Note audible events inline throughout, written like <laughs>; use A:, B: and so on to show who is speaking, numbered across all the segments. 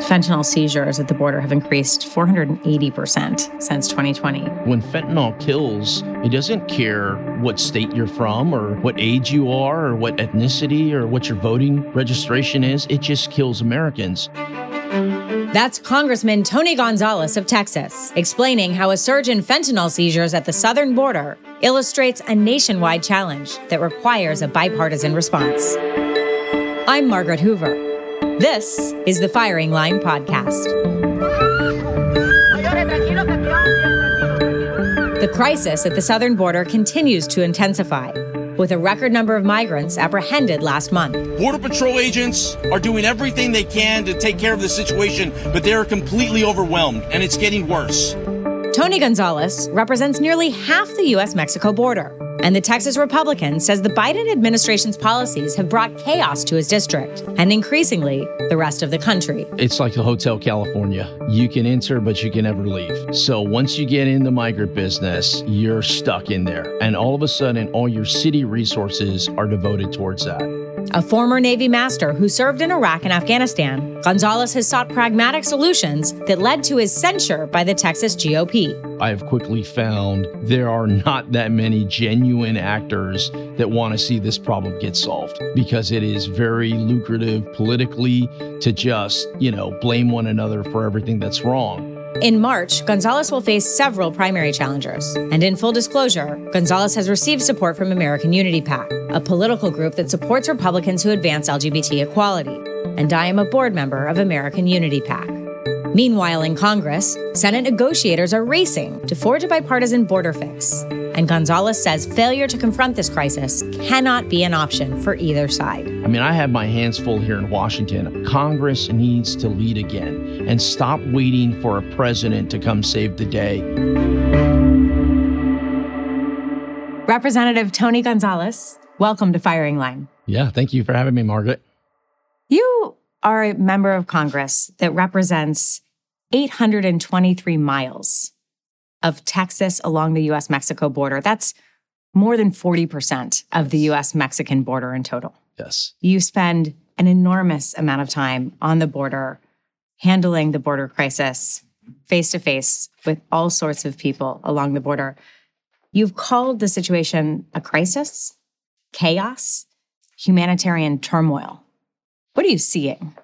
A: Fentanyl seizures at the border have increased 480% since 2020.
B: When fentanyl kills, it doesn't care what state you're from or what age you are or what ethnicity or what your voting registration is. It just kills Americans.
A: That's Congressman Tony Gonzales of Texas, explaining how a surge in fentanyl seizures at the southern border illustrates a nationwide challenge that requires a bipartisan response. I'm Margaret Hoover. This is the Firing Line Podcast. The crisis at the southern border continues to intensify with a record number of migrants apprehended last month.
C: Border Patrol agents are doing everything they can to take care of the situation, but they are completely overwhelmed and it's getting worse.
A: Tony Gonzales represents nearly half the U.S. Mexico border. And the Texas Republican says the Biden administration's policies have brought chaos to his district and increasingly the rest of the country.
B: It's like the Hotel California. You can enter, but you can never leave. So once you get in the migrant business, you're stuck in there. And all of a sudden, all your city resources are devoted towards that.
A: A former Navy master who served in Iraq and Afghanistan, Gonzales has sought pragmatic solutions that led to his censure by the Texas GOP.
B: I have quickly found there are not that many genuine actors that want to see this problem get solved because it is very lucrative politically to just, you know, blame one another for everything that's wrong.
A: In March, Gonzales will face several primary challengers. And in full disclosure, Gonzales has received support from American Unity PAC, a political group that supports Republicans who advance LGBT equality. And I am a board member of American Unity PAC. Meanwhile, in Congress, Senate negotiators are racing to forge a bipartisan border fix. And Gonzales says failure to confront this crisis cannot be an option for either side.
B: I mean, I have my hands full here in Washington. Congress needs to lead again and stop waiting for a president to come save the day.
A: Representative Tony Gonzales, welcome to Firing Line.
B: Yeah, thank you for having me, Margaret.
A: You are a member of Congress that represents 823 miles of Texas along the US Mexico border. That's more than 40% of the US Mexican border in total.
B: Yes.
A: You spend an enormous amount of time on the border, handling the border crisis face to face with all sorts of people along the border. You've called the situation a crisis, chaos, humanitarian turmoil. What are you seeing?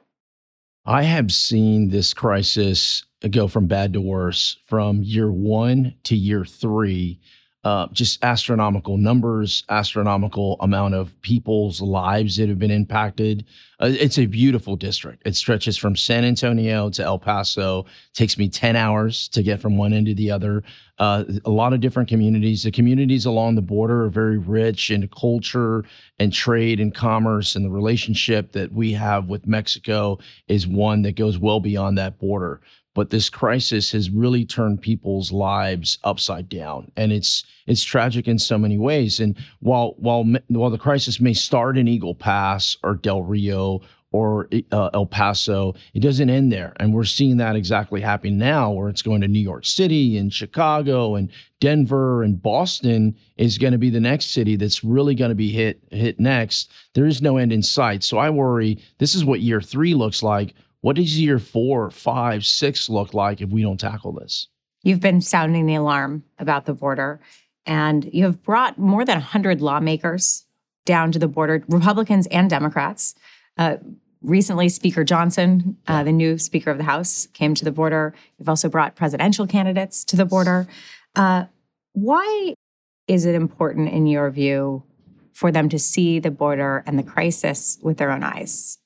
B: I have seen this crisis go from bad to worse from year one to year three. Uh, just astronomical numbers, astronomical amount of people's lives that have been impacted. Uh, it's a beautiful district. It stretches from San Antonio to El Paso. It takes me 10 hours to get from one end to the other. Uh, a lot of different communities. The communities along the border are very rich in culture and trade and commerce, and the relationship that we have with Mexico is one that goes well beyond that border but this crisis has really turned people's lives upside down and it's it's tragic in so many ways and while while while the crisis may start in Eagle Pass or Del Rio or uh, El Paso, it doesn't end there. And we're seeing that exactly happen now, where it's going to New York City and Chicago and Denver and Boston is going to be the next city that's really going to be hit hit next. There is no end in sight. So I worry this is what year three looks like. What does year four, five, six look like if we don't tackle this?
A: You've been sounding the alarm about the border, and you have brought more than 100 lawmakers down to the border, Republicans and Democrats. Uh, recently, Speaker Johnson, uh, the new Speaker of the House, came to the border. You've also brought presidential candidates to the border. Uh, why is it important, in your view, for them to see the border and the crisis with their own eyes?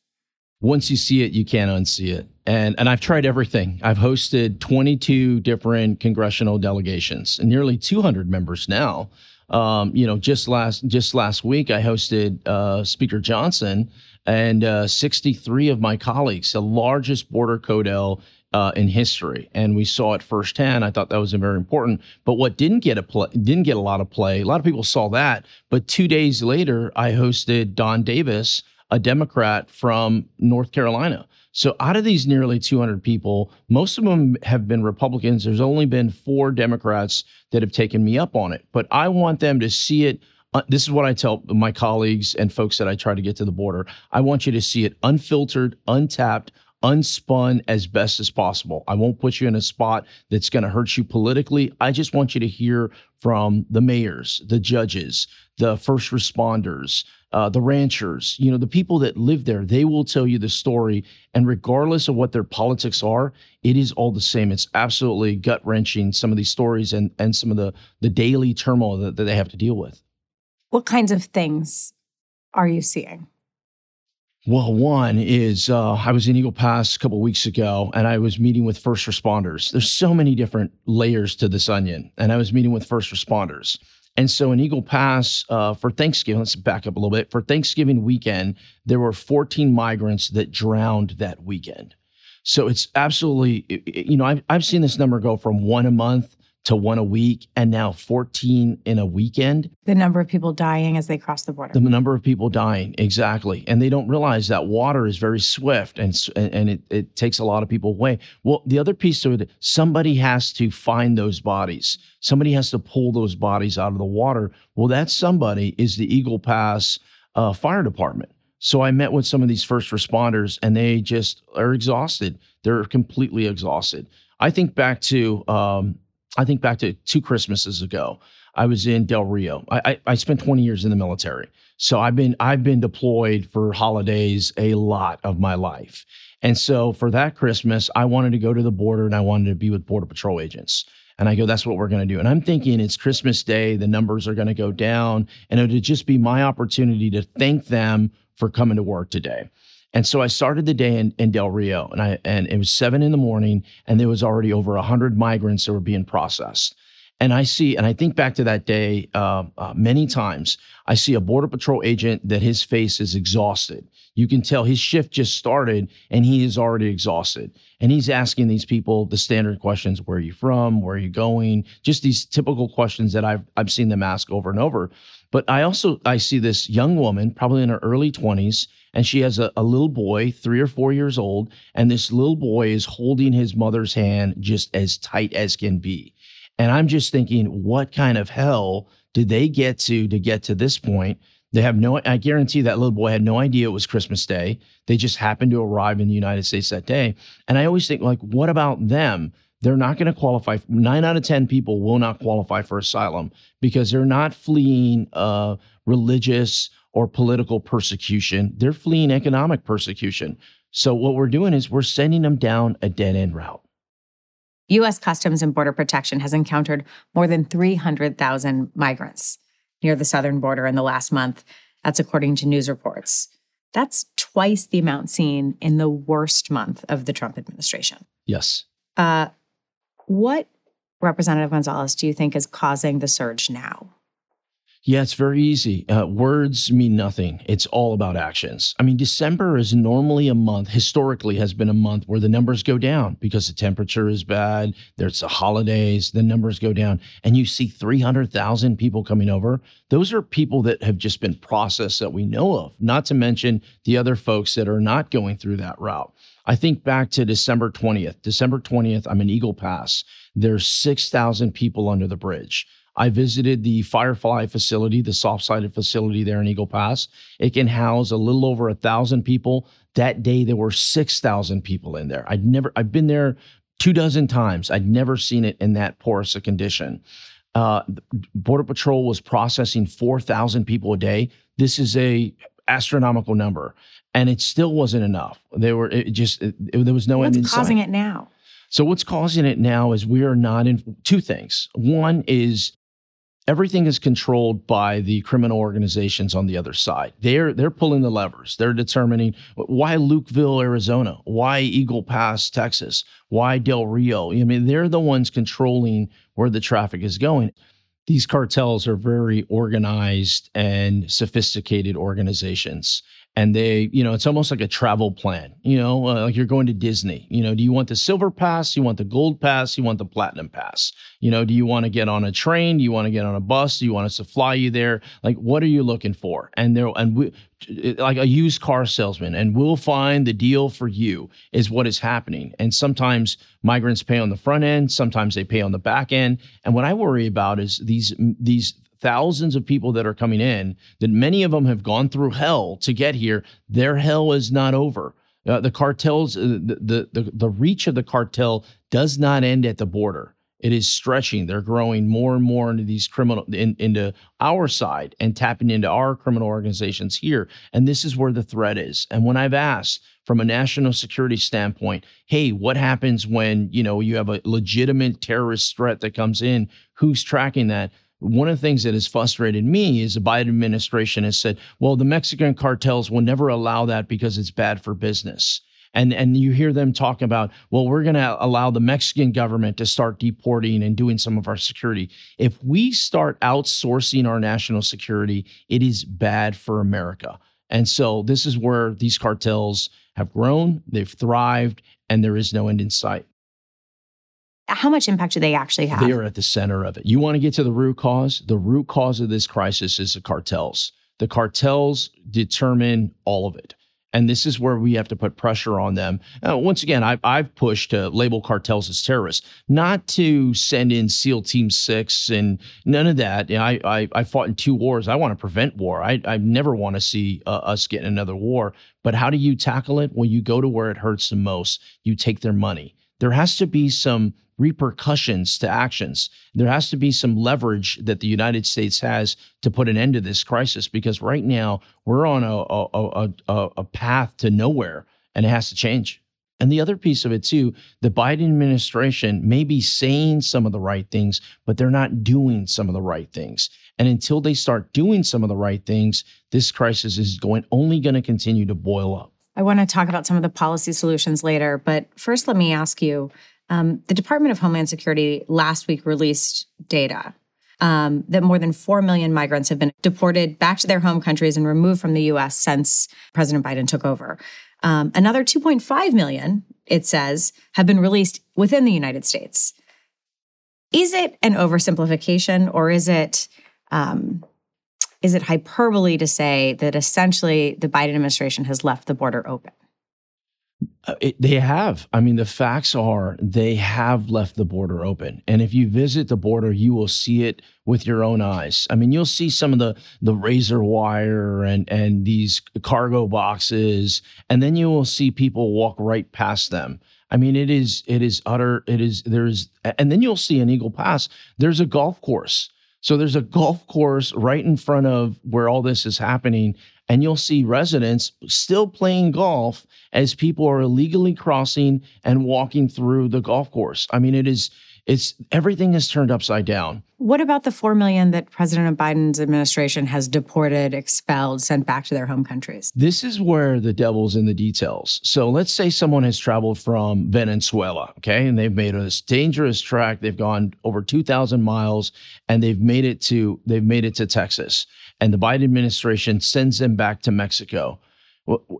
B: once you see it, you can't unsee it. And and I've tried everything. I've hosted 22 different congressional delegations and nearly 200 members now. Um, you know, just last just last week, I hosted uh, Speaker Johnson and uh, 63 of my colleagues, the largest border codel uh, in history, and we saw it firsthand. I thought that was very important. But what didn't get a play, didn't get a lot of play. A lot of people saw that, but two days later, I hosted Don Davis a Democrat from North Carolina. So out of these nearly 200 people, most of them have been Republicans. There's only been four Democrats that have taken me up on it. But I want them to see it. Uh, this is what I tell my colleagues and folks that I try to get to the border. I want you to see it unfiltered, untapped, unspun as best as possible. I won't put you in a spot that's going to hurt you politically. I just want you to hear from the mayors, the judges, the first responders, uh, the ranchers, you know, the people that live there. They will tell you the story. And regardless of what their politics are, it is all the same. It's absolutely gut wrenching, some of these stories and, and some of the, the daily turmoil that, that they have to deal with.
A: What kinds of things are you seeing?
B: Well, one is uh, I was in Eagle Pass a couple weeks ago, and I was meeting with first responders. There's so many different layers to this onion, and I was meeting with first responders. And so in Eagle Pass uh, for Thanksgiving, let's back up a little bit. For Thanksgiving weekend, there were 14 migrants that drowned that weekend. So it's absolutely, you know, I've, I've seen this number go from one a month to one a week and now 14 in a weekend.
A: The number of people dying as they cross the border.
B: The number of people dying, exactly. And they don't realize that water is very swift and, and it, it takes a lot of people away. Well, the other piece to it, somebody has to find those bodies. Somebody has to pull those bodies out of the water. Well, that somebody is the Eagle Pass uh, Fire Department. So I met with some of these first responders and they just are exhausted. They're completely exhausted. I think back to um, I think back to two Christmases ago. I was in Del Rio. I, I, I, spent 20 years in the military. So I've been I've been deployed for holidays a lot of my life. And so for that Christmas, I wanted to go to the border and I wanted to be with Border Patrol agents. And I go, that's what we're going to do. And I'm thinking it's Christmas Day, the numbers are going to go down, and it would just be my opportunity to thank them for coming to work today. And so I started the day in, in Del Rio, and I and it was seven in the morning, and there was already over hundred migrants that were being processed. And I see, and I think back to that day uh, uh, many times. I see a border patrol agent that his face is exhausted. You can tell his shift just started, and he is already exhausted. And he's asking these people the standard questions: Where are you from? Where are you going? Just these typical questions that I've I've seen them ask over and over. But I also I see this young woman, probably in her early twenties and she has a, a little boy, three or four years old, and this little boy is holding his mother's hand just as tight as can be. And I'm just thinking, what kind of hell did they get to to get to this point? They have no, I guarantee that little boy had no idea it was Christmas Day. They just happened to arrive in the United States that day. And I always think, like, what about them? They're not going to qualify. Nine out of 10 people will not qualify for asylum because they're not fleeing uh, religious or political persecution. They're fleeing economic persecution. So what we're doing is we're sending them down a dead end route.
A: U.S. Customs and Border Protection has encountered more than 300,000 migrants near the southern border in the last month. That's according to news reports. That's twice the amount seen in the worst month of the Trump administration.
B: Yes. Uh,
A: what, Representative Gonzales, do you think is causing the surge now?
B: Yeah, it's very easy. Uh, words mean nothing. It's all about actions. I mean, December is normally a month, historically has been a month where the numbers go down because the temperature is bad. There's the holidays, the numbers go down, and you see 300,000 people coming over. Those are people that have just been processed that we know of, not to mention the other folks that are not going through that route. I think back to December 20th. December 20th, I'm in Eagle Pass. There's 6,000 people under the bridge. I visited the Firefly facility, the soft sided facility there in Eagle Pass. It can house a little over a thousand people. That day, there were 6,000 people in there. I'd never, I've been there two dozen times. I'd never seen it in that porous a condition. Uh, Border Patrol was processing 4,000 people a day. This is a astronomical number, and it still wasn't enough. They were it just it, it, there was no
A: What's
B: end in
A: causing it now?
B: So what's causing it now is we are not in two things. One is everything is controlled by the criminal organizations on the other side. They're they're pulling the levers. They're determining why Lukeville, Arizona, why Eagle Pass, Texas, why Del Rio. I mean, they're the ones controlling where the traffic is going. These cartels are very organized and sophisticated organizations and they you know it's almost like a travel plan you know uh, like you're going to disney you know do you want the silver pass? You want the gold pass? You want the platinum pass? You know do you want to get on a train? Do you want to get on a bus? Do you want us to fly you there? Like what are you looking for? And there and we like a used car salesman and we'll find the deal for you is what is happening. And sometimes migrants pay on the front end sometimes they pay on the back end. And what i worry about is these these thousands of people that are coming in, that many of them have gone through hell to get here. Their hell is not over. Uh, the cartels, uh, the, the the reach of the cartel does not end at the border. It is stretching. They're growing more and more into these criminal in, into our side and tapping into our criminal organizations here. And this is where the threat is. And when I've asked from a national security standpoint, hey, what happens when you know you have a legitimate terrorist threat that comes in? Who's tracking that? One of the things that has frustrated me is the Biden administration has said, well, the Mexican cartels will never allow that because it's bad for business. And, and you hear them talk about, well, we're going to allow the Mexican government to start deporting and doing some of our security. If we start outsourcing our national security, it is bad for America. And so this is where these cartels have grown, they've thrived, and there is no end in sight
A: how much impact do they actually have?
B: They are at the center of it. You want to get to the root cause? The root cause of this crisis is the cartels. The cartels determine all of it. And this is where we have to put pressure on them. Uh, once again, I've, I've pushed to label cartels as terrorists, not to send in SEAL Team Six and none of that. You know, I, I, I fought in two wars. I want to prevent war. I, I never want to see uh, us get in another war. But how do you tackle it? Well, you go to where it hurts the most. You take their money. There has to be some repercussions to actions. There has to be some leverage that the United States has to put an end to this crisis because right now we're on a, a, a, a path to nowhere and it has to change. And the other piece of it, too, the Biden administration may be saying some of the right things, but they're not doing some of the right things. And until they start doing some of the right things, this crisis is going only going to continue to boil up.
A: I want to talk about some of the policy solutions later, but first, let me ask you um, the Department of Homeland Security last week released data um, that more than 4 million migrants have been deported back to their home countries and removed from the US since President Biden took over. Um, another 2.5 million, it says, have been released within the United States. Is it an oversimplification or is it um, is it hyperbole to say that essentially the Biden administration has left the border open?
B: Uh, it, they have. I mean, the facts are they have left the border open, and if you visit the border, you will see it with your own eyes. I mean, you'll see some of the the razor wire and and these cargo boxes, and then you will see people walk right past them. I mean, it is it is utter. It is there's, and then you'll see an Eagle Pass. There's a golf course. So there's a golf course right in front of where all this is happening, and you'll see residents still playing golf as people are illegally crossing and walking through the golf course. I mean, it is it's everything is turned upside down.
A: What about the 4 million that President Biden's administration has deported, expelled, sent back to their home countries?
B: This is where the devil's in the details. So let's say someone has traveled from Venezuela, okay, and they've made a dangerous trek. They've gone over 2,000 miles and they've made it to they've made it to Texas. And the Biden administration sends them back to Mexico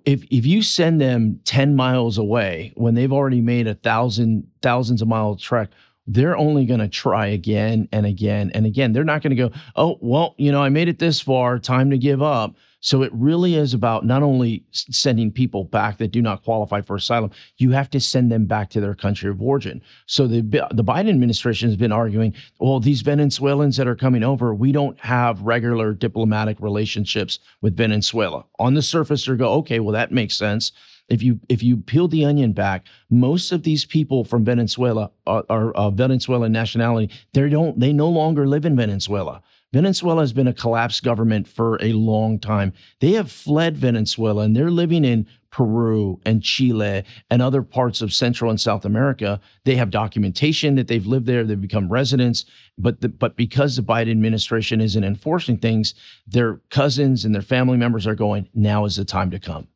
B: if if you send them 10 miles away when they've already made a thousand thousands of mile trek they're only going to try again and again and again. They're not going to go, oh, well, you know, I made it this far, time to give up. So it really is about not only sending people back that do not qualify for asylum, you have to send them back to their country of origin. So the the Biden administration has been arguing, well, these Venezuelans that are coming over, we don't have regular diplomatic relationships with Venezuela. On the surface, they go, okay, well, that makes sense if you if you peel the onion back, most of these people from Venezuela are, are uh, Venezuelan nationality. They don't they no longer live in Venezuela. Venezuela has been a collapsed government for a long time. They have fled Venezuela and they're living in Peru and Chile and other parts of Central and South America. They have documentation that they've lived there, they've become residents, but the, but because the Biden administration isn't enforcing things, their cousins and their family members are going, now is the time to come.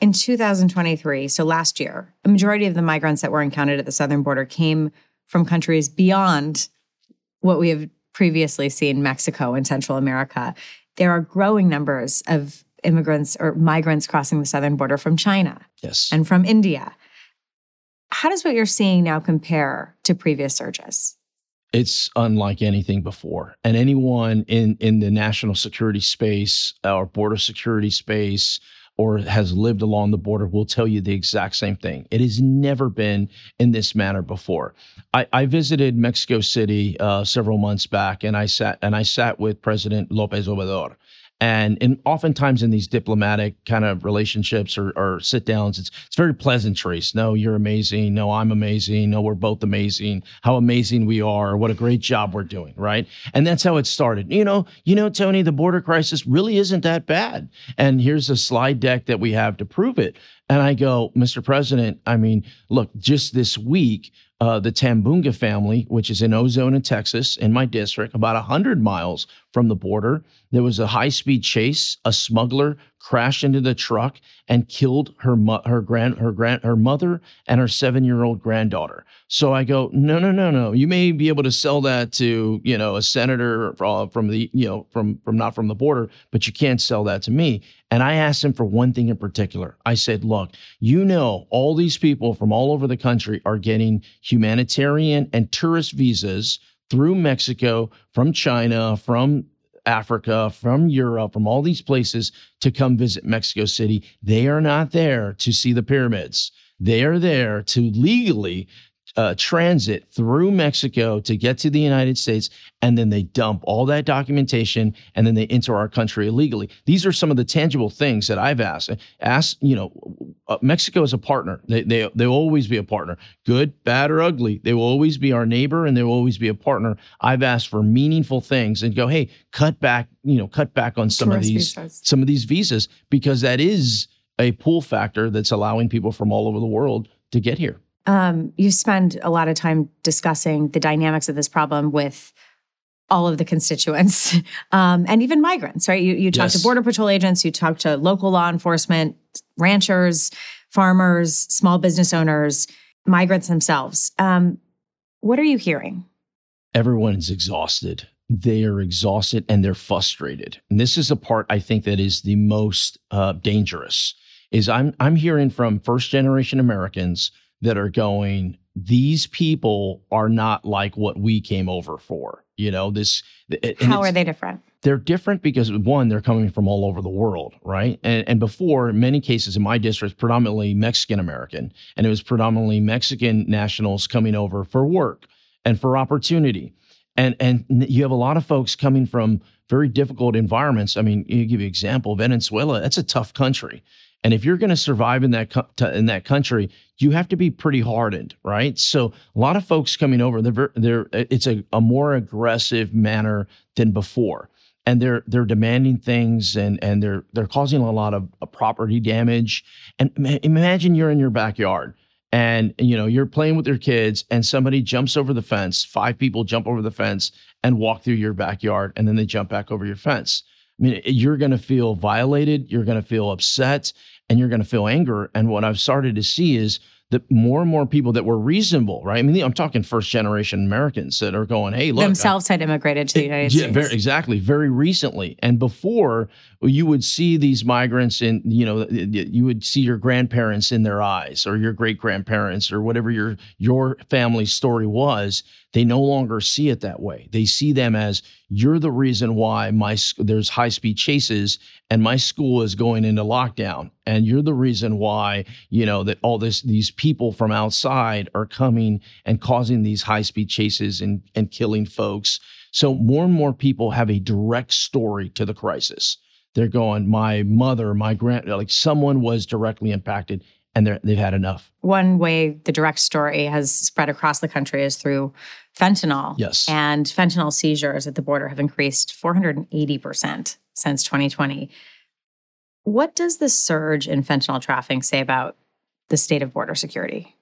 A: In 2023, so last year, a majority of the migrants that were encountered at the southern border came from countries beyond what we have previously seen Mexico and Central America. There are growing numbers of immigrants or migrants crossing the southern border from China
B: yes.
A: and from India. How does what you're seeing now compare to previous surges?
B: It's unlike anything before. And anyone in, in the national security space or border security space or has lived along the border will tell you the exact same thing. It has never been in this manner before. I, I visited Mexico City uh, several months back, and I sat and I sat with President Lopez Obrador. And, and oftentimes in these diplomatic kind of relationships or, or sit downs, it's it's very pleasantries. No, you're amazing. No, I'm amazing. No, we're both amazing. How amazing we are. What a great job we're doing, right? And that's how it started. You know, you know, Tony, the border crisis really isn't that bad. And here's a slide deck that we have to prove it. And I go, Mr. President, I mean, look, just this week, uh, the Tambunga family, which is in Ozona, Texas, in my district, about 100 miles from the border, there was a high speed chase. A smuggler crashed into the truck and killed her her grand her grand her mother and her seven year old granddaughter. So I go, no, no, no, no. You may be able to sell that to you know a senator from the you know from from not from the border, but you can't sell that to me. And I asked him for one thing in particular. I said, look, you know, all these people from all over the country are getting humanitarian and tourist visas through Mexico, from China, from Africa, from Europe, from all these places to come visit Mexico City. They are not there to see the pyramids. They are there to legally uh, transit through Mexico to get to the United States, and then they dump all that documentation, and then they enter our country illegally. These are some of the tangible things that I've asked. Ask, you know, uh, Mexico is a partner. They they they will always be a partner, good, bad, or ugly. They will always be our neighbor, and they will always be a partner. I've asked for meaningful things and go, hey, cut back, you know, cut back on some of these
A: visas.
B: some of these visas because that is a pull factor that's allowing people from all over the world to get here.
A: Um, you spend a lot of time discussing the dynamics of this problem with all of the constituents <laughs> um, and even migrants, right? You, you talk to Border Patrol agents, you talk to local law enforcement, ranchers, farmers, small business owners, migrants themselves. Um, what are you hearing?
B: everyone is exhausted. They are exhausted and they're frustrated. And this is the part I think that is the most uh, dangerous. Is I'm I'm hearing from first generation Americans that are going. These people are not like what we came over for. You know this.
A: How are they different?
B: they're different because one, they're coming from all over the world, right? And, and before, in many cases in my district, predominantly Mexican American, and it was predominantly Mexican nationals coming over for work and for opportunity. And and you have a lot of folks coming from very difficult environments. I mean, you give you an example, Venezuela, that's a tough country. And if you're going to survive in that co- in that country, you have to be pretty hardened, right? So a lot of folks coming over, they're they're it's a, a more aggressive manner than before. And they're they're demanding things and and they're they're causing a lot of uh, property damage. And ma- imagine you're in your backyard and you know you're playing with your kids and somebody jumps over the fence five people jump over the fence and walk through your backyard and then they jump back over your fence i mean you're going to feel violated you're going to feel upset and you're going to feel anger and what i've started to see is that more and more people that were reasonable right i mean i'm talking first generation americans that are going hey look I-
A: Themselves had immigrated to the eh, United
B: yeah,
A: States.
B: very, exactly. Very recently, and before you would see these migrants, in you know, you would see your grandparents in their eyes, or your great grandparents, or whatever your your family story was. They no longer see it that way. They see them as you're the reason why my there's high speed chases and my school is going into lockdown, and you're the reason why you know that all this these people from outside are coming and causing these high speed chases and and killing folks. So more and more people have a direct story to the crisis. They're going, my mother, my grand, like someone was directly impacted, and they're, they've had enough.
A: One way the direct story has spread across the country is through fentanyl.
B: Yes.
A: And fentanyl seizures at the border have increased 480% since 2020. What does the surge in fentanyl trafficking say about the state of border security?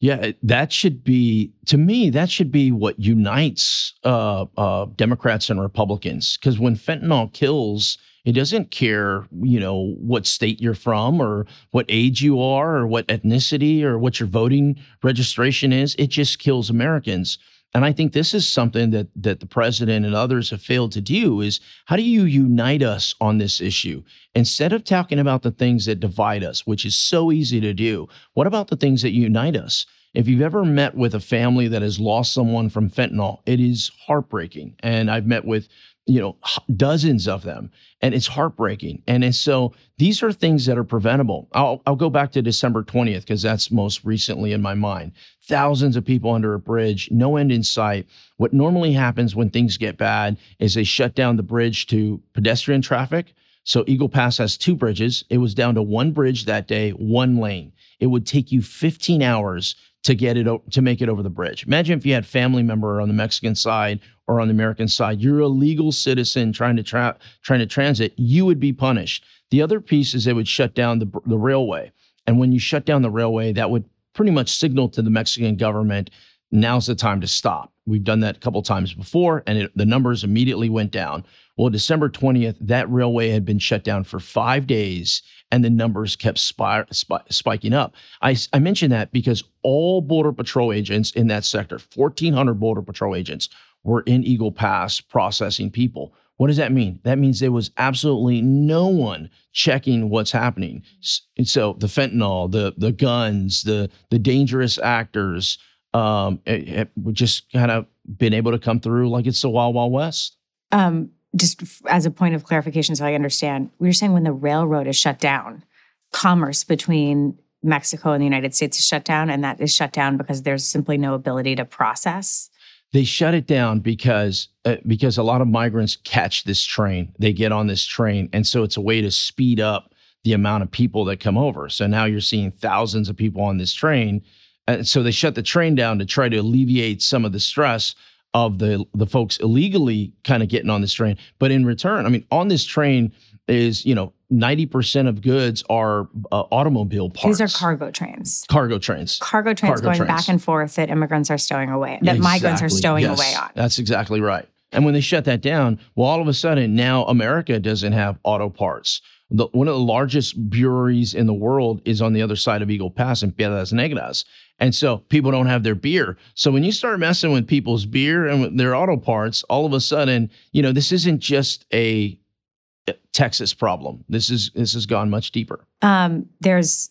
B: Yeah, that should be to me. That should be what unites uh, uh, Democrats and Republicans. Because when fentanyl kills, it doesn't care, you know, what state you're from, or what age you are, or what ethnicity, or what your voting registration is. It just kills Americans. And I think this is something that that the president and others have failed to do is how do you unite us on this issue instead of talking about the things that divide us, which is so easy to do. What about the things that unite us? If you've ever met with a family that has lost someone from fentanyl, it is heartbreaking. And I've met with you know dozens of them and it's heartbreaking. And it's so these are things that are preventable. I'll, I'll go back to december 20th because that's most recently in my mind. Thousands of people under a bridge no end in sight. What normally happens when things get bad is they shut down the bridge to pedestrian traffic. So Eagle Pass has two bridges. It was down to one bridge that day, one lane. It would take you 15 hours to get it to make it over the bridge. Imagine if you had family member on the Mexican side or on the American side. You're a legal citizen trying to tra- trying to transit. You would be punished. The other piece is they would shut down the the railway, and when you shut down the railway, that would pretty much signal to the Mexican government now's the time to stop. We've done that a couple times before, and it, the numbers immediately went down. Well, December 20th, that railway had been shut down for five days, and the numbers kept spy, spy, spiking up. I, I mention that because all Border Patrol agents in that sector, 1,400 Border Patrol agents, were in Eagle Pass processing people. What does that mean? That means there was absolutely no one checking what's happening. So the fentanyl, the the guns, the the dangerous actors, um, it, it, just kind of been able to come through like it's the Wild Wild West. Um,
A: just as a point of clarification, so I understand, we are saying when the railroad is shut down, commerce between Mexico and the United States is shut down, and that is shut down because there's simply no ability to process.
B: They shut it down because uh, because a lot of migrants catch this train. They get on this train, and so it's a way to speed up the amount of people that come over. So now you're seeing thousands of people on this train and so they shut the train down to try to alleviate some of the stress of the the folks illegally kind of getting on this train. But in return, I mean, on this train is you know 90% of goods are uh, automobile parts.
A: These are cargo trains.
B: Cargo trains.
A: Cargo trains cargo going trains. back and forth that immigrants are stowing away, that exactly. migrants are stowing
B: yes,
A: away on.
B: That's exactly right. And when they shut that down, well, all of a sudden now America doesn't have auto parts. The, one of the largest breweries in the world is on the other side of Eagle Pass in Piedras Negras. And so people don't have their beer. So when you start messing with people's beer and their auto parts, all of a sudden, you know, this isn't just a Texas problem. This is this has gone much deeper. Um,
A: there's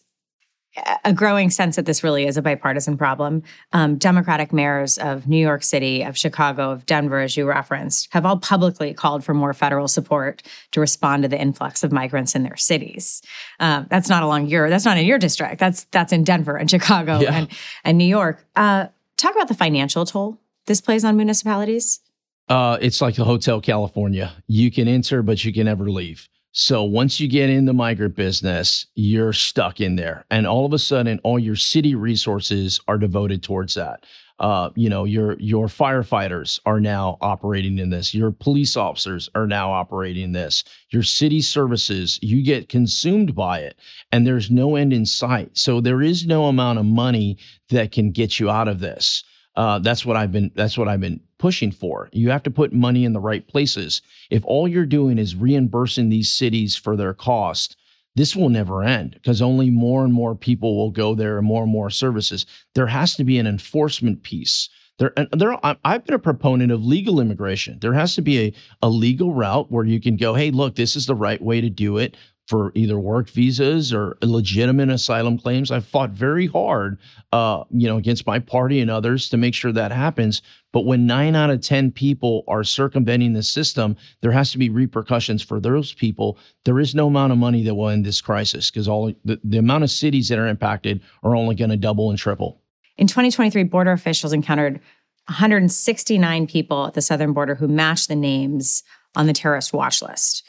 A: a growing sense that this really is a bipartisan problem. Um, Democratic mayors of New York City, of Chicago, of Denver, as you referenced, have all publicly called for more federal support to respond to the influx of migrants in their cities. Um, that's not along your, that's not in your district. That's that's in Denver and Chicago yeah. and and New York. Uh, talk about the financial toll this plays on municipalities.
B: Uh, it's like the Hotel California. You can enter, but you can never leave. So once you get in the migrant business, you're stuck in there. And all of a sudden, all your city resources are devoted towards that. Uh, you know, your your firefighters are now operating in this. Your police officers are now operating this. Your city services, you get consumed by it, and there's no end in sight. So there is no amount of money that can get you out of this. Uh, that's what I've been. That's what I've been pushing for. You have to put money in the right places. If all you're doing is reimbursing these cities for their cost, this will never end because only more and more people will go there and more and more services. There has to be an enforcement piece. There, there. I've been a proponent of legal immigration. There has to be a, a legal route where you can go, hey, look, this is the right way to do it for either work visas or legitimate asylum claims. I've fought very hard, uh, you know, against my party and others to make sure that happens. But when nine out of 10 people are circumventing the system, there has to be repercussions for those people. There is no amount of money that will end this crisis because all the, the amount of cities that are impacted are only going to double and triple.
A: In 2023, border officials encountered 169 people at the southern border who matched the names on the terrorist watch list.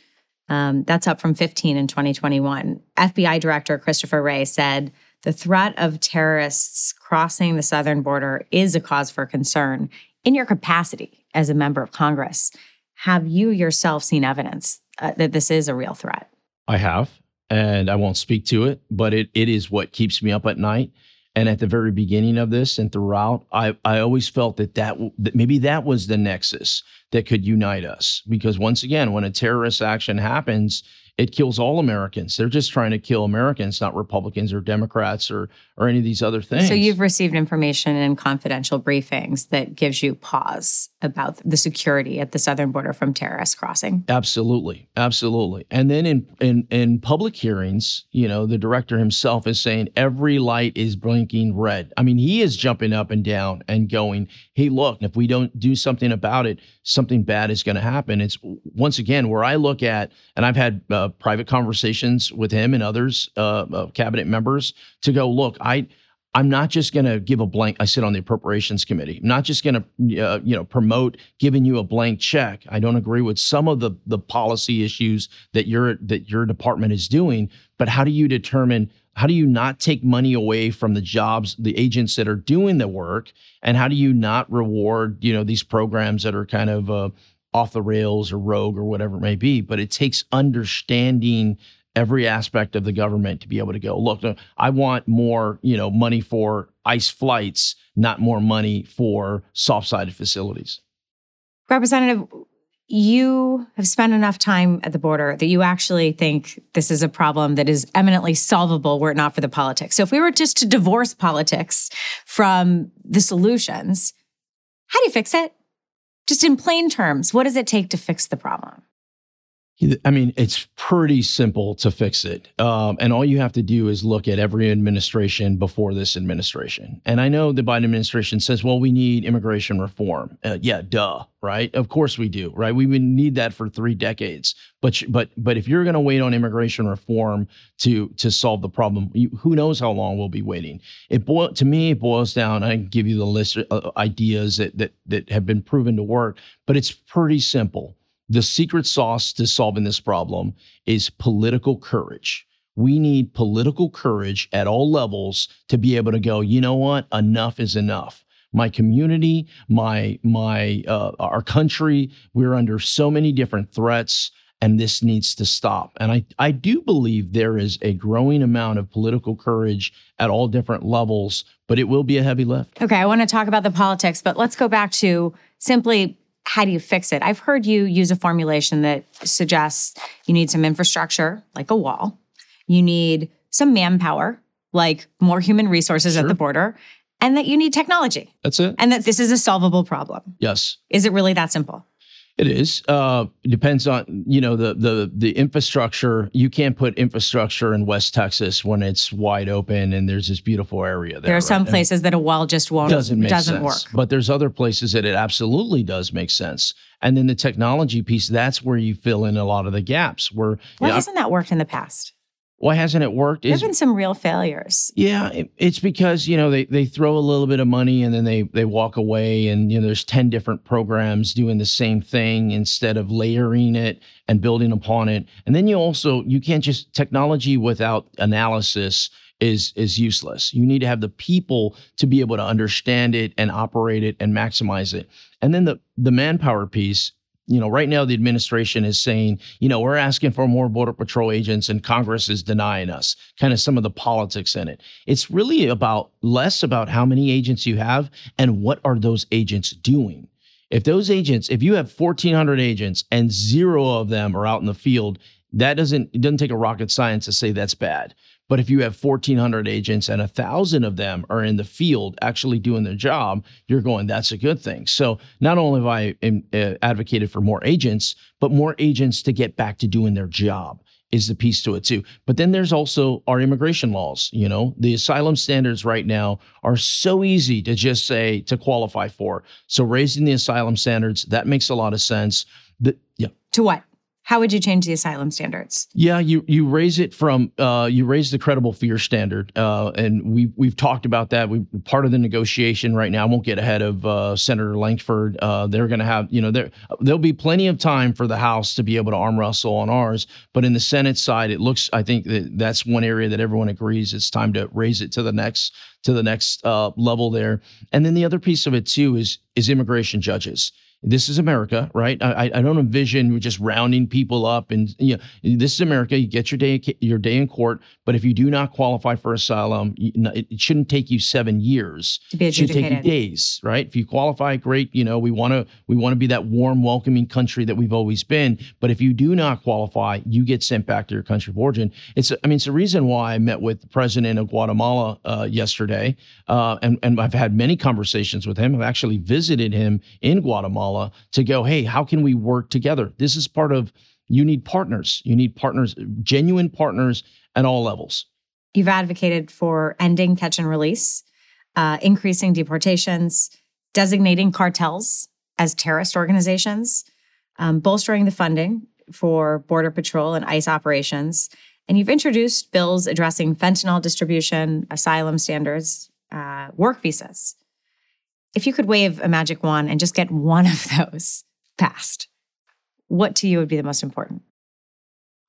A: Um, that's up from 15 in 2021. FBI Director Christopher Wray said the threat of terrorists crossing the southern border is a cause for concern. In your capacity as a member of Congress, have you yourself seen evidence uh, that this is a real threat?
B: I have, and I won't speak to it, but it, it is what keeps me up at night. And at the very beginning of this and throughout, I, I always felt that, that that maybe that was the nexus that could unite us. Because once again, when a terrorist action happens, it kills all Americans. They're just trying to kill Americans, not Republicans or Democrats or or any of these other things.
A: So you've received information in confidential briefings that gives you pause about the security at the southern border from terrorists crossing.
B: Absolutely, absolutely. And then in in in public hearings, you know, the director himself is saying every light is blinking red. I mean, he is jumping up and down and going, "Hey, look, if we don't do something about it, something bad is going to happen." It's once again where I look at, and I've had uh, private conversations with him and others, uh, uh, cabinet members, to go, look, I I'm not just going to give a blank. I sit on the appropriations committee. I'm not just going to, uh, you know, promote giving you a blank check. I don't agree with some of the the policy issues that your that your department is doing. But how do you determine? How do you not take money away from the jobs, the agents that are doing the work, and how do you not reward, you know, these programs that are kind of uh, off the rails or rogue or whatever it may be? But it takes understanding every aspect of the government to be able to go look i want more you know money for ICE flights not more money for soft-sided facilities
A: representative you have spent enough time at the border that you actually think this is a problem that is eminently solvable were it not for the politics so if we were just to divorce politics from the solutions how do you fix it just in plain terms what does it take to fix the problem
B: I mean, it's pretty simple to fix it. Um, and all you have to do is look at every administration before this administration. And I know the Biden administration says, well, we need immigration reform. Uh, yeah, duh, right? Of course we do, right? We would need that for three decades. But but but if you're going to wait on immigration reform to to solve the problem, you, who knows how long we'll be waiting? It boil, to me, it boils down. I give you the list of uh, ideas that that that have been proven to work, but it's pretty simple the secret sauce to solving this problem is political courage. We need political courage at all levels to be able to go, you know what? Enough is enough. My community, my my uh, our country, we're under so many different threats and this needs to stop. And I, I do believe there is a growing amount of political courage at all different levels, but it will be a heavy lift.
A: Okay, I want to talk about the politics, but let's go back to simply how do you fix it? I've heard you use a formulation that suggests you need some infrastructure, like a wall. You need some manpower, like more human resources sure. at the border, and that you need technology.
B: That's it.
A: And that this is a solvable problem.
B: Yes.
A: Is it really that simple?
B: It is. Uh, depends on you know the the the infrastructure. You can't put infrastructure in West Texas when it's wide open and there's this beautiful area there.
A: There are some right? places that a wall just won't
B: doesn't make
A: doesn't
B: sense.
A: work.
B: But there's other places that it absolutely does make sense. And then the technology piece, that's where you fill in a lot of the gaps. Where
A: why hasn't that worked in the past?
B: Why hasn't it worked?
A: There's been some real failures.
B: Yeah, it, it's because you know they they throw a little bit of money and then they they walk away, and you know there's ten different programs doing the same thing instead of layering it and building upon it. And then you also you can't just technology without analysis is is useless. You need to have the people to be able to understand it and operate it and maximize it. And then the the manpower piece you know, right now the administration is saying, you know, we're asking for more border patrol agents and Congress is denying us. Kind of some of the politics in it. It's really about less about how many agents you have and what are those agents doing. If those agents, if you have 1400 agents and zero of them are out in the field, that doesn't it doesn't take a rocket science to say that's bad. But if you have 1,400 agents and a thousand of them are in the field actually doing their job, you're going, that's a good thing. So not only have I uh, advocated for more agents, but more agents to get back to doing their job is the piece to it too. But then there's also our immigration laws. You know, the asylum standards right now are so easy to just say to qualify for. So raising the asylum standards, that makes a lot of sense. The, yeah.
A: To what? How would you change the asylum standards?
B: Yeah, you you raise it from uh, you raise the credible fear standard, uh, and we we've talked about that. We part of the negotiation right now. I won't get ahead of uh, Senator Lankford. Uh, they're going to have you know there there'll be plenty of time for the House to be able to arm wrestle on ours, but in the Senate side, it looks I think that that's one area that everyone agrees it's time to raise it to the next to the next uh, level there. And then the other piece of it too is is immigration judges this is America, right? I, I don't envision just rounding people up and you know, this is America. You get your day your day in court, but if you do not qualify for asylum, it shouldn't take you seven years.
A: To be adjudicated.
B: It should take you days, right? If you qualify, great. You know, we want to we want to be that warm, welcoming country that we've always been. But if you do not qualify, you get sent back to your country of origin. It's I mean, it's the reason why I met with the president of Guatemala uh, yesterday, uh, and and I've had many conversations with him. I've actually visited him in Guatemala To go, hey, how can we work together? This is part of, you need partners. You need partners, genuine partners at all levels.
A: You've advocated for ending catch and release, uh, increasing deportations, designating cartels as terrorist organizations, um, bolstering the funding for Border Patrol and ICE operations. And you've introduced bills addressing fentanyl distribution, asylum standards, uh, work visas. If you could wave a magic wand and just get one of those passed, what to you would be the most important?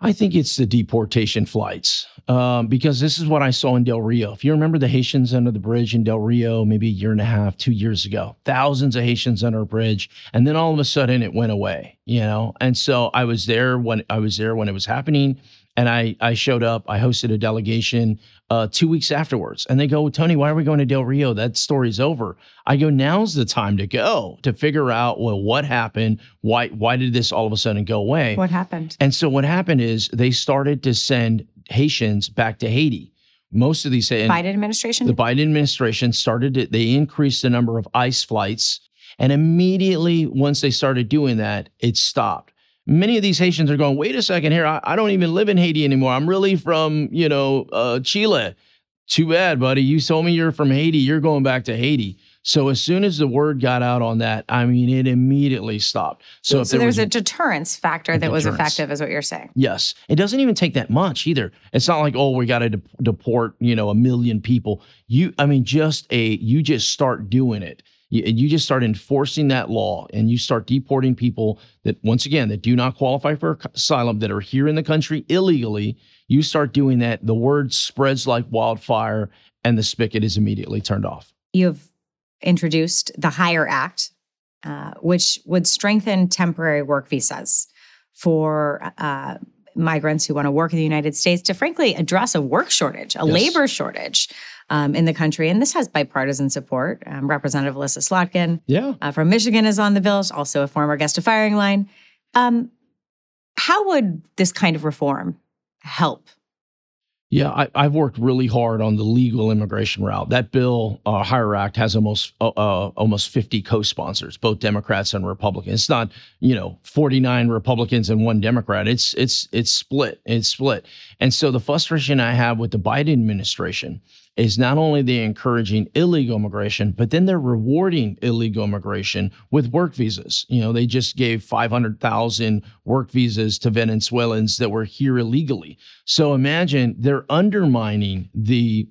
B: I think it's the deportation flights um, because this is what I saw in Del Rio. If you remember the Haitians under the bridge in Del Rio, maybe a year and a half, two years ago, thousands of Haitians under a bridge, and then all of a sudden it went away. You know, and so I was there when I was there when it was happening, and I I showed up. I hosted a delegation uh, two weeks afterwards, and they go, Tony, why are we going to Del Rio? That story's over. I go, now's the time to go to figure out well what happened. Why why did this all of a sudden go away?
A: What happened?
B: And so what happened is they started to send Haitians back to Haiti. Most of these
A: Biden administration.
B: the Biden administration started to, they increased the number of ICE flights, and immediately once they started doing that, it stopped. Many of these Haitians are going, wait a second here, I, I don't even live in Haiti anymore. I'm really from, you know, uh, Chile. Too bad, buddy. You told me you're from Haiti. You're going back to Haiti. So as soon as the word got out on that, I mean, it immediately stopped. So,
A: so
B: there
A: there's
B: was
A: a deterrence factor that was effective, is what you're saying.
B: Yes. It doesn't even take that much either. It's not like, oh, we got to de- deport, you know, a million people. You, I mean, just a, you just start doing it. You, you just start enforcing that law and you start deporting people that, once again, that do not qualify for asylum, that are here in the country illegally. You start doing that, the word spreads like wildfire and the spigot is immediately turned off.
A: You've introduced the Hire Act, uh, which would strengthen temporary work visas for uh, migrants who want to work in the United States to, frankly, address a work shortage, a
B: Yes.
A: labor shortage um, in the country. And this has bipartisan support. Um, Representative Elissa Slotkin
B: Yeah.
A: uh, from Michigan is on the bill, She's also a former guest of Firing Line. Um, how would this kind of reform help?
B: Yeah, I, I've worked really hard on the legal immigration route. That bill, uh, Hire Act, has almost uh, uh, almost 50 co-sponsors, both Democrats and Republicans. It's not, you know, 49 Republicans and one Democrat. It's it's it's split. It's split. And so the frustration I have with the Biden administration is not only they encouraging illegal immigration, but then they're rewarding illegal immigration with work visas. You know, they just gave 500,000 work visas to Venezuelans that were here illegally. So imagine they're undermining the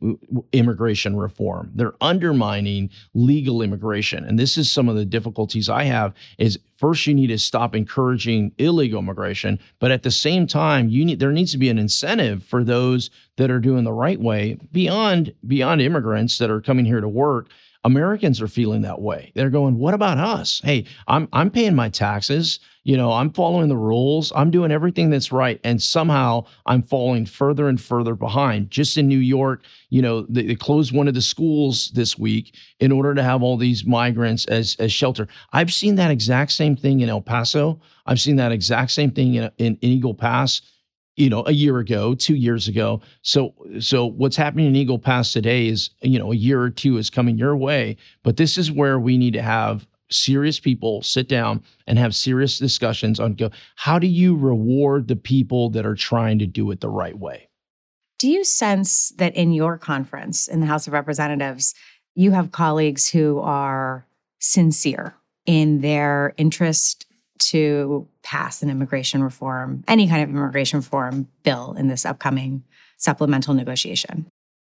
B: immigration reform. They're undermining legal immigration. And this is some of the difficulties I have is first you need to stop encouraging illegal immigration, but at the same time you need there needs to be an incentive for those that are doing the right way beyond beyond immigrants that are coming here to work. Americans are feeling that way. They're going, "What about us? Hey, I'm I'm paying my taxes. You know, I'm following the rules. I'm doing everything that's right, and somehow I'm falling further and further behind." Just in New York, you know, they, they closed one of the schools this week in order to have all these migrants as as shelter. I've seen that exact same thing in El Paso. I've seen that exact same thing in, in, in Eagle Pass you know a year ago two years ago. So so what's happening in eagle pass today is you know a year or two is coming your way but this is where we need to have serious people sit down and have serious discussions on go how do you reward the people that are trying to do it the right way?
A: Do you sense that in your conference in the House of Representatives, you have colleagues who are sincere in their interest to pass an immigration reform, any kind of immigration reform bill in this upcoming supplemental negotiation?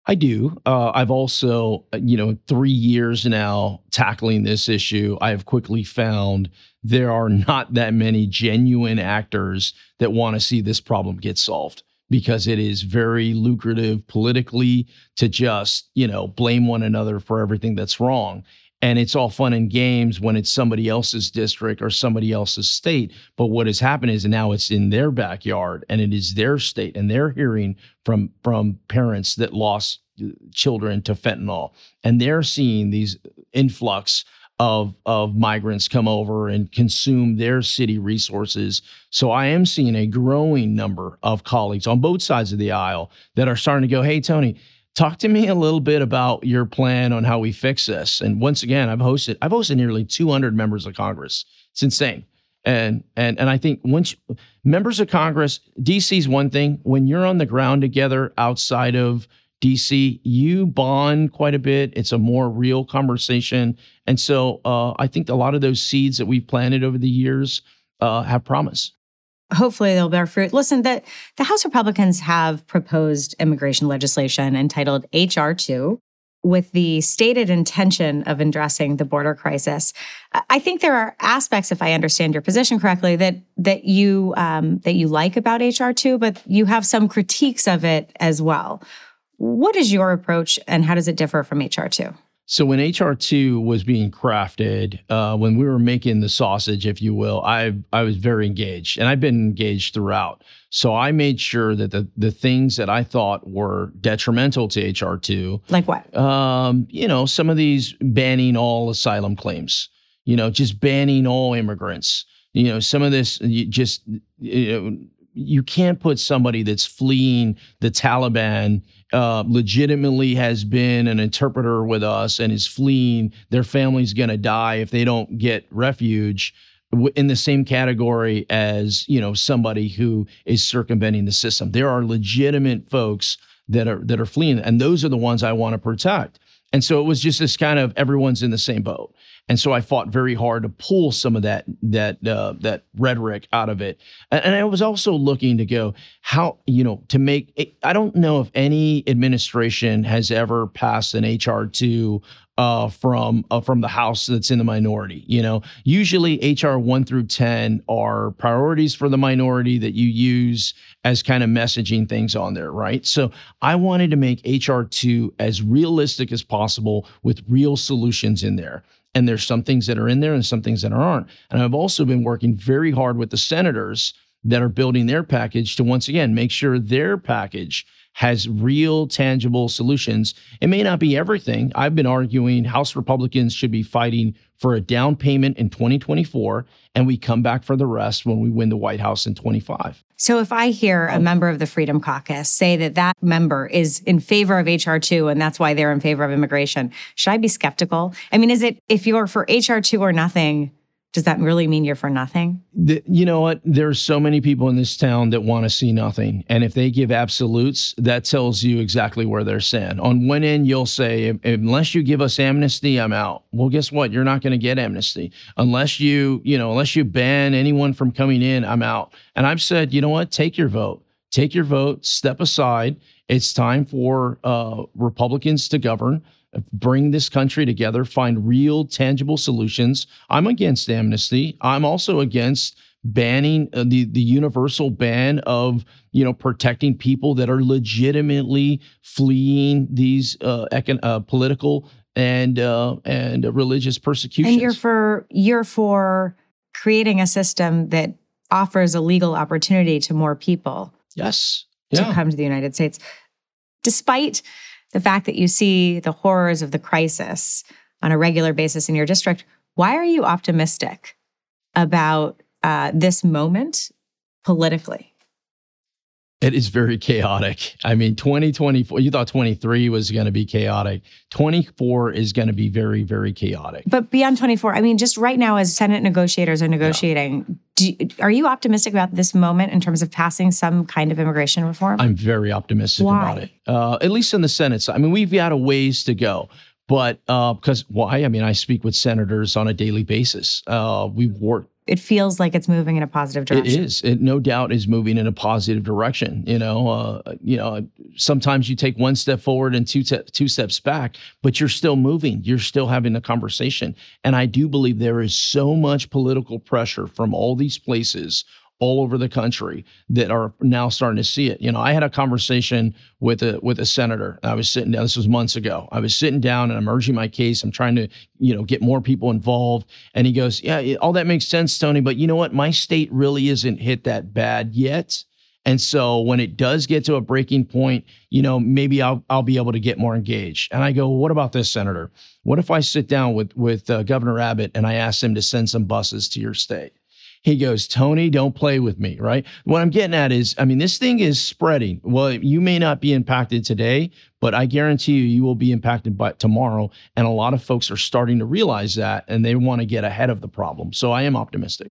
B: I do. Uh, I've also, you know, three years now tackling this issue. I have quickly found there are not that many genuine actors that want to see this problem get solved because it is very lucrative politically to just, you know, blame one another for everything that's wrong. And it's all fun and games when it's somebody else's district or somebody else's state. But what has happened is now it's in their backyard and it is their state and they're hearing from from parents that lost uh, children to fentanyl and they're seeing these influx of of migrants come over and consume their city resources so i am seeing a growing number of colleagues on both sides of the aisle that are starting to go hey tony talk to me a little bit about your plan on how we fix this. And once again i've hosted i've hosted nearly 200 members of congress. It's insane. And and and i think once members of congress dc is one thing. When you're on the ground together outside of dc you bond quite a bit. It's a more real conversation. And so uh, i think a lot of those seeds that we've planted over the years uh, have promise
A: hopefully they'll bear fruit. Listen, the, the House Republicans have proposed immigration legislation entitled H.R. 2. with the stated intention of addressing the border crisis. I think there are aspects, if I understand your position correctly, that that you um, that you like about HR two, but you have some critiques of it as well. What is your approach, and how does it differ from HR two?
B: So when HR2 was being crafted, uh, when we were making the sausage, if you will, I I was very engaged, and I've been engaged throughout. So I made sure that the the things that I thought were detrimental to HR2,
A: like what,
B: um, you know, some of these banning all asylum claims, you know, just banning all immigrants, you know, some of this just you know you can't put somebody that's fleeing the Taliban uh, legitimately has been an interpreter with us and is fleeing, their family's going to die if they don't get refuge in the same category as you know somebody who is circumventing the system. There are legitimate folks that are that are fleeing, and those are the ones I want to protect. And so it was just this kind of everyone's in the same boat. And so I fought very hard to pull some of that that uh, that rhetoric out of it. And, I was also looking to go how you know to make. It, I don't know if any administration has ever passed an HR two uh, from uh, from the House that's in the minority. You know, usually HR one through ten are priorities for the minority that you use as kind of messaging things on there, right? So I wanted to make HR two as realistic as possible with real solutions in there. And there's some things that are in there and some things that aren't. And I've also been working very hard with the senators that are building their package to once again make sure their package has real tangible solutions. It may not be everything. I've been arguing House Republicans should be fighting for a down payment in 2024 and we come back for the rest when we win the White House in 25.
A: So if I hear a oh. member of the Freedom Caucus say that that member is in favor of HR2 and that's why they're in favor of immigration, should I be skeptical? I mean, is it if you're for HR2 or nothing, does that really mean you're for nothing?
B: The, you know what? There's so many people in this town that want to see nothing. And if they give absolutes, that tells you exactly where they're saying. On one end, you'll say, unless you give us amnesty, I'm out. Well, guess what? You're not going to get amnesty. Unless you, you know, unless you ban anyone from coming in, I'm out. And I've said, you know what? Take your vote. Take your vote, step aside. It's time for uh, Republicans to govern bring this country together, find real, tangible solutions. I'm against amnesty. I'm also against banning uh, the the universal ban of you know protecting people that are legitimately fleeing these uh, econ- uh political and uh, and religious persecutions.
A: And you're for you're for creating a system that offers a legal opportunity to more people.
B: Yes.
A: To yeah. come to the United States, despite the fact that you see the horrors of the crisis on a regular basis in your district, why are you optimistic about uh, this moment politically?
B: It is very chaotic. I mean, 2024, you thought 23 was going to be chaotic. 24 is going to be very, very chaotic.
A: But beyond 24, I mean, just right now, as Senate negotiators are negotiating. Do, are you optimistic about this moment in terms of passing some kind of immigration reform?
B: I'm very optimistic
A: Why?
B: about it, uh, at least in the Senate. I mean, we've got a ways to go. But uh, because why? I mean, I speak with senators on a daily basis. Uh, we've worked
A: it feels like it's moving in a positive direction.
B: It is. It no doubt is moving in a positive direction. You know, uh, you know, sometimes you take one step forward and two te- two steps back, but you're still moving. You're still having a conversation. And I do believe there is so much political pressure from all these places all over the country that are now starting to see it. You know, I had a conversation with a with a senator. I was sitting down. This was months ago. I was sitting down and I'm urging my case. I'm trying to, you know, get more people involved. And he goes, "Yeah, all that makes sense, Tony. But you know what? My state really isn't hit that bad yet." And so when it does get to a breaking point, you know, maybe I'll I'll be able to get more engaged. And I go, well, what about this, Senator? What if I sit down with with uh, Governor Abbott and I ask him to send some buses to your state? He goes, Tony, don't play with me, right? What I'm getting at is, I mean, this thing is spreading. Well, you may not be impacted today, but I guarantee you, you will be impacted by tomorrow. And a lot of folks are starting to realize that and they want to get ahead of the problem. So I am optimistic.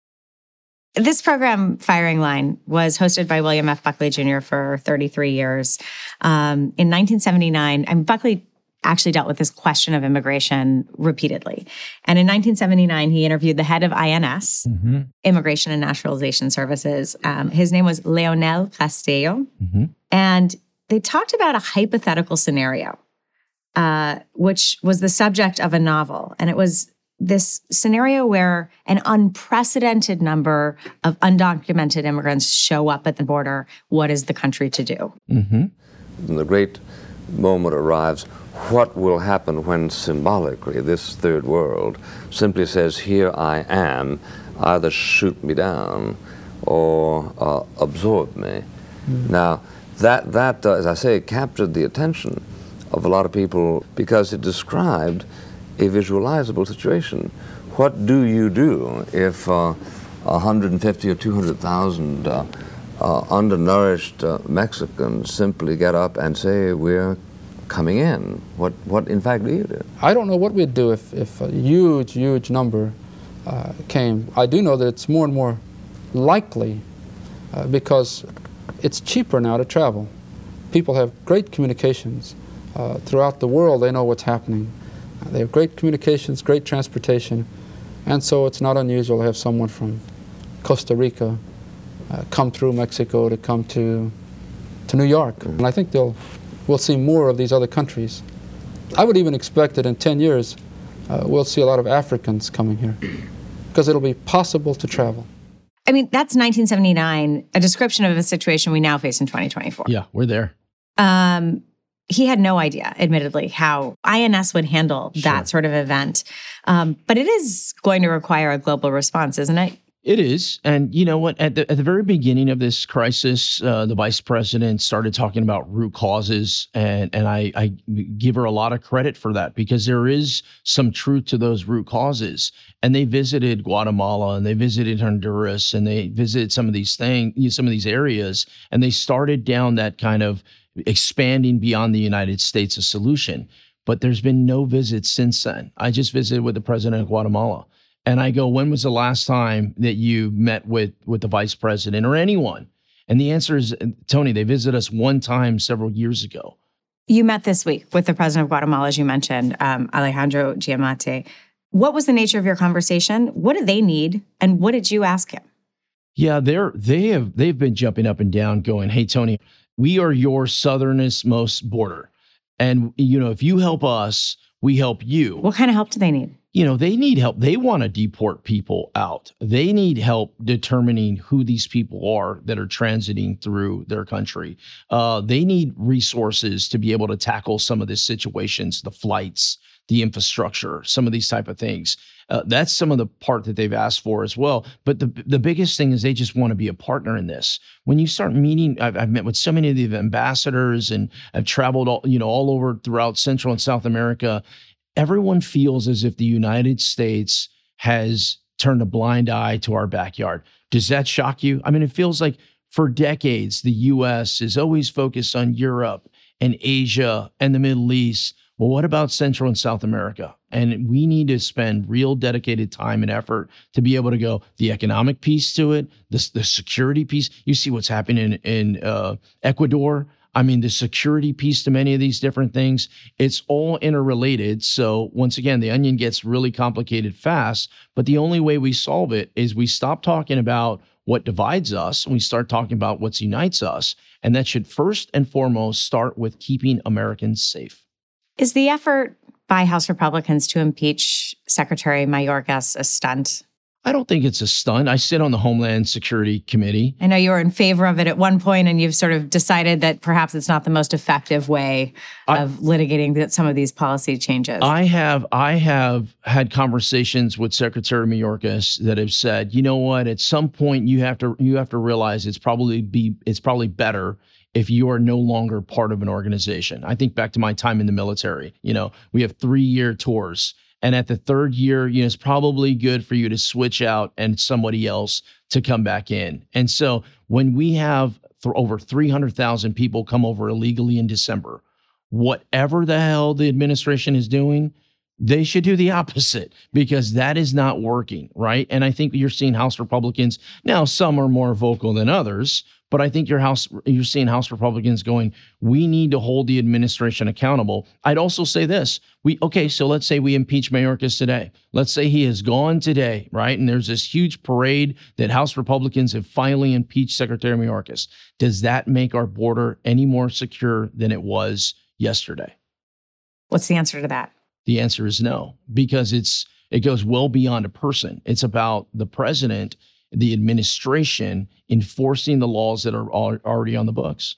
A: This program, Firing Line, was hosted by William F. Buckley Jr. for 33 years. Um, in 1979, and Buckley actually dealt with this question of immigration repeatedly. And in 1979, he interviewed the head of INS, mm-hmm. Immigration and Naturalization Services. Um, his name was Leonel Castillo. Mm-hmm. And they talked about a hypothetical scenario uh, which was the subject of a novel. And it was this scenario where an unprecedented number of undocumented immigrants show up at the border. What is the country to do?
B: Mm-hmm.
D: The great moment arrives what will happen when symbolically this third world simply says, Here I am, either shoot me down or uh, absorb me. Mm. Now, that, that uh, as I say, captured the attention of a lot of people because it described a visualizable situation. What do you do if uh, 150 or 200,000 uh, undernourished uh, Mexicans simply get up and say, We're coming in? What, what in fact do you do?
E: I don't know what we'd do if, if a huge, huge number uh, came. I do know that it's more and more likely uh, because it's cheaper now to travel. People have great communications. Uh, throughout the world, they know what's happening. They have great communications, great transportation, and so it's not unusual to have someone from Costa Rica uh, come through Mexico to come to, to New York. Mm. And I think they'll we'll see more of these other countries. I would even expect that in 10 years, uh, we'll see a lot of Africans coming here because it'll be possible to travel.
A: I mean, that's 1979, a description of a situation we now face in 2024.
B: Yeah, we're there.
A: Um, he had no idea, admittedly, how INS would handle sure. that sort of event. Um, but it is going to require a global response, isn't it?
B: It is. And you know what? At the, at the very beginning of this crisis, uh, the vice president started talking about root causes. And, and I, I give her a lot of credit for that because there is some truth to those root causes. And they visited Guatemala and they visited Honduras and they visited some of these things, some of these areas. And they started down that kind of expanding beyond the United States a solution. But there's been no visits since then. I just visited with the president of Guatemala and I go, when was the last time that you met with with the vice president or anyone? And the answer is, Tony, they visited us one time several years ago.
A: You met this week with the president of Guatemala, as you mentioned, um, Alejandro Giammattei. What was the nature of your conversation? What do they need, and what did you ask him?
B: Yeah, they're they have they've been jumping up and down, going, "Hey, Tony, we are your southernest most border, and you know if you help us, we help you."
A: What kind of help do they need?
B: You know, they need help. They want to deport people out. They need help determining who these people are that are transiting through their country. Uh, they need resources to be able to tackle some of these situations, the flights, the infrastructure, some of these type of things. Uh, that's some of the part that they've asked for as well. But the the biggest thing is they just want to be a partner in this. When you start meeting, I've, I've met with so many of the ambassadors, and I've traveled all you know all over throughout Central and South America, everyone feels as if the United States has turned a blind eye to our backyard. Does that shock you? I mean, it feels like for decades, the US is always focused on Europe and Asia and the Middle East. Well, what about Central and South America? And we need to spend real dedicated time and effort to be able to go the economic piece to it, the, the security piece. You see what's happening in, in uh, Ecuador. I mean, the security piece to many of these different things, it's all interrelated. So, once again, the onion gets really complicated fast. But the only way we solve it is we stop talking about what divides us and we start talking about what unites us. And that should first and foremost start with keeping Americans safe.
A: Is the effort by House Republicans to impeach Secretary Mayorkas a stunt?
B: I don't think it's a stunt. I sit on the Homeland Security Committee.
A: I know you were in favor of it at one point, and you've sort of decided that perhaps it's not the most effective way I, of litigating some of these policy changes.
B: I have I have had conversations with Secretary Mayorkas that have said, you know what, at some point you have to you have to realize it's probably be it's probably better if you are no longer part of an organization. I think back to my time in the military. You know, we have three year tours and at the third year, you know, it's probably good for you to switch out and somebody else to come back in. And so when we have th- over 300,000 people come over illegally in December, whatever the hell the administration is doing, they should do the <laughs> opposite because that is not working, right? And I think you're seeing House Republicans now. Some are more vocal than others, but I think your house you're seeing House Republicans going, we need to hold the administration accountable. I'd also say this. We okay, so let's say we impeach Mayorkas today. Let's say he is gone today, right? And there's this huge parade that House Republicans have finally impeached Secretary Mayorkas. Does that make our border any more secure than it was yesterday?
A: What's the answer to that?
B: The answer is no, because it's it goes well beyond a person. It's about the president, the administration enforcing the laws that are already on the books.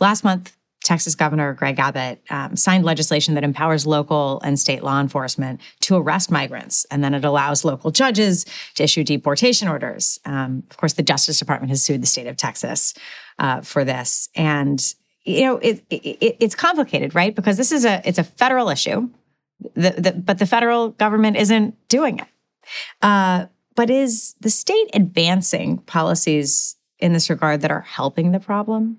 A: Last month, Texas Governor Greg Abbott um, signed legislation that empowers local and state law enforcement to arrest migrants, and then it allows local judges to issue deportation orders. Um, of course, the Justice Department has sued the state of Texas uh, for this, and you know it, it, it's complicated, right? Because this is a it's a federal issue, the, the, but the federal government isn't doing it. Uh, but is the state advancing policies in this regard that are helping the problem?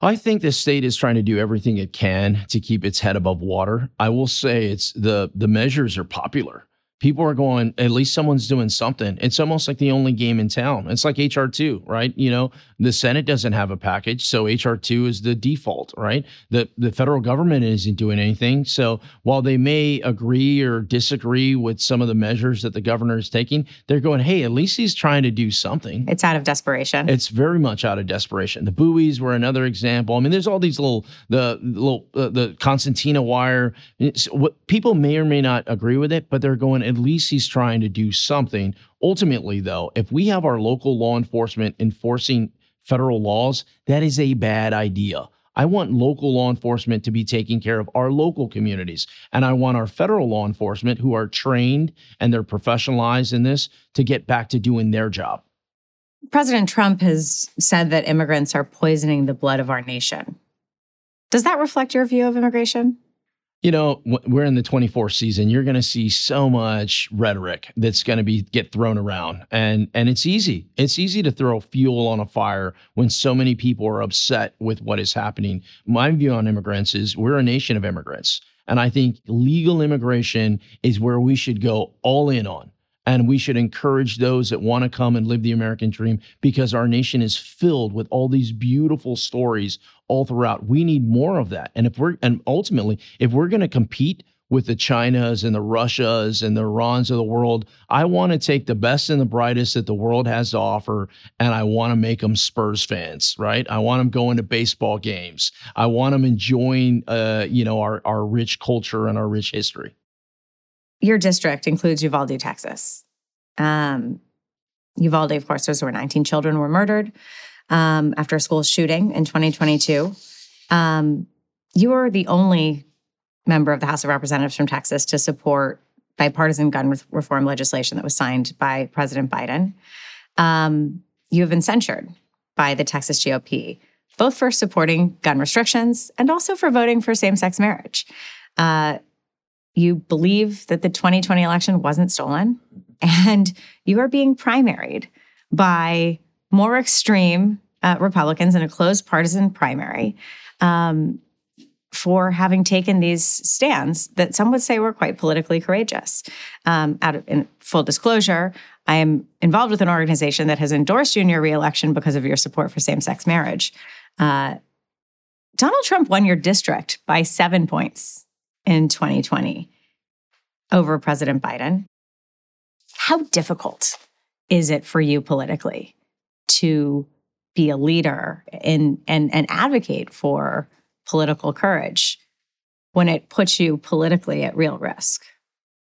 B: I think the state is trying to do everything it can to keep its head above water. I will say it's the the measures are popular people are going at least someone's doing something it's almost like the only game in town it's like hr2 right you know the senate doesn't have a package so hr2 is the default right? The the federal government isn't doing anything. So while they may agree or disagree with some of the measures that the governor is taking they're going hey at least he's trying to do something.
A: It's out of desperation.
B: It's very much out of desperation. The buoys were another example. I mean there's all these little the little uh, the concertina wire. It's, what people may or may not agree with it but they're going at least he's trying to do something. Ultimately, though, if we have our local law enforcement enforcing federal laws, that is a bad idea. I want local law enforcement to be taking care of our local communities. And I want our federal law enforcement, who are trained and they're professionalized in this, to get back to doing their job.
A: President Trump has said that immigrants are poisoning the blood of our nation. Does that reflect your view of immigration?
B: You know we're in the 24th season you're going to see so much rhetoric that's going to be get thrown around. And and it's easy. It's easy to throw fuel on a fire when so many people are upset with what is happening. My view on immigrants is we're a nation of immigrants. And i think legal immigration is where we should go all in on and we should encourage those that want to come and live the American dream because our nation is filled with all these beautiful stories all throughout. We need more of that. And if we're, and ultimately, if we're going to compete with the Chinas and the Russias and the Irans of the world, I want to take the best and the brightest that the world has to offer, and I want to make them Spurs fans, right? I want them going to baseball games. I want them enjoying, uh, you know, our our rich culture and our rich history
A: your district includes Uvalde, Texas. Um, Uvalde, of course, was where 19 children were murdered um, after a school shooting in 2022. Um, you are the only member of the House of Representatives from Texas to support bipartisan gun re- reform legislation that was signed by President Biden. Um, you have been censured by the Texas GOP, both for supporting gun restrictions and also for voting for same sex marriage. Uh, you believe that the 2020 election wasn't stolen, and you are being primaried by more extreme uh, Republicans in a closed partisan primary um, for having taken these stands that some would say were quite politically courageous. Um, out of in full disclosure, I am involved with an organization that has endorsed you in your reelection because of your support for same-sex marriage. Uh, Donald Trump won your district by seven points in 2020 over President Biden. How difficult is it for you politically to be a leader and and and advocate for political courage when it puts you politically at real risk?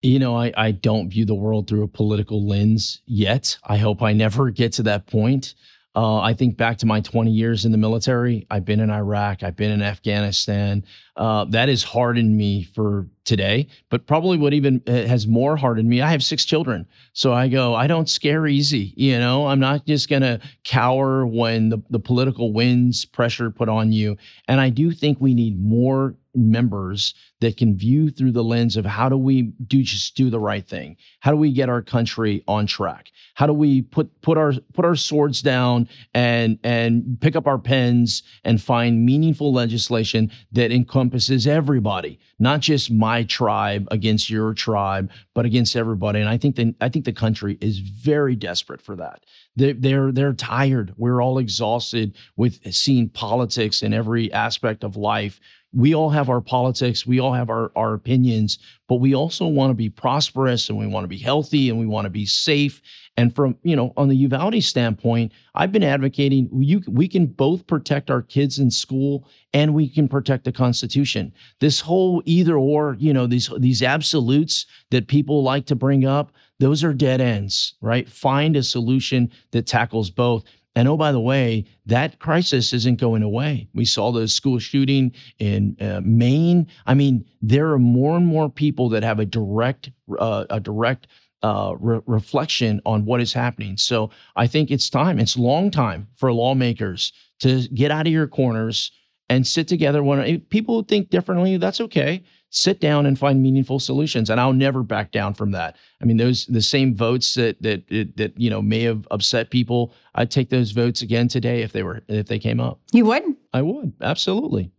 B: You know, I, I don't view the world through a political lens yet. I hope I never get to that point. Uh, I think back to my 20 years in the military. I've been in Iraq, I've been in Afghanistan. Uh, that has hardened me for today, but probably what even uh, has more hardened me. I have six children. So I go, I don't scare easy. You know, I'm not just going to cower when the, the political winds pressure put on you. And I do think we need more members that can view through the lens of how do we do just do the right thing? How do we get our country on track? How do we put put our put our swords down and and pick up our pens and find meaningful legislation that encompasses everybody not just my tribe against your tribe but against everybody? And i think the, i think the country is very desperate for that. They're, they're they're tired. We're all exhausted with seeing politics in every aspect of life we all have our politics, we all have our, our opinions, but we also want to be prosperous and we want to be healthy and we want to be safe. And from, you know, on the Uvalde standpoint, I've been advocating you, we can both protect our kids in school and we can protect the Constitution. This whole either or, you know, these these absolutes that people like to bring up, those are dead ends, right? Find a solution that tackles both. And oh, by the way, that crisis isn't going away. We saw the school shooting in uh, Maine. I mean, there are more and more people that have a direct, uh, a direct uh, re- reflection on what is happening. So I think it's time. It's long time for lawmakers to get out of your corners and sit together. When people think differently, that's okay sit down and find meaningful solutions and i'll never back down from that i mean those the same votes that that that you know may have upset people i'd take those votes again today if they were if they came up
A: you would
B: i would absolutely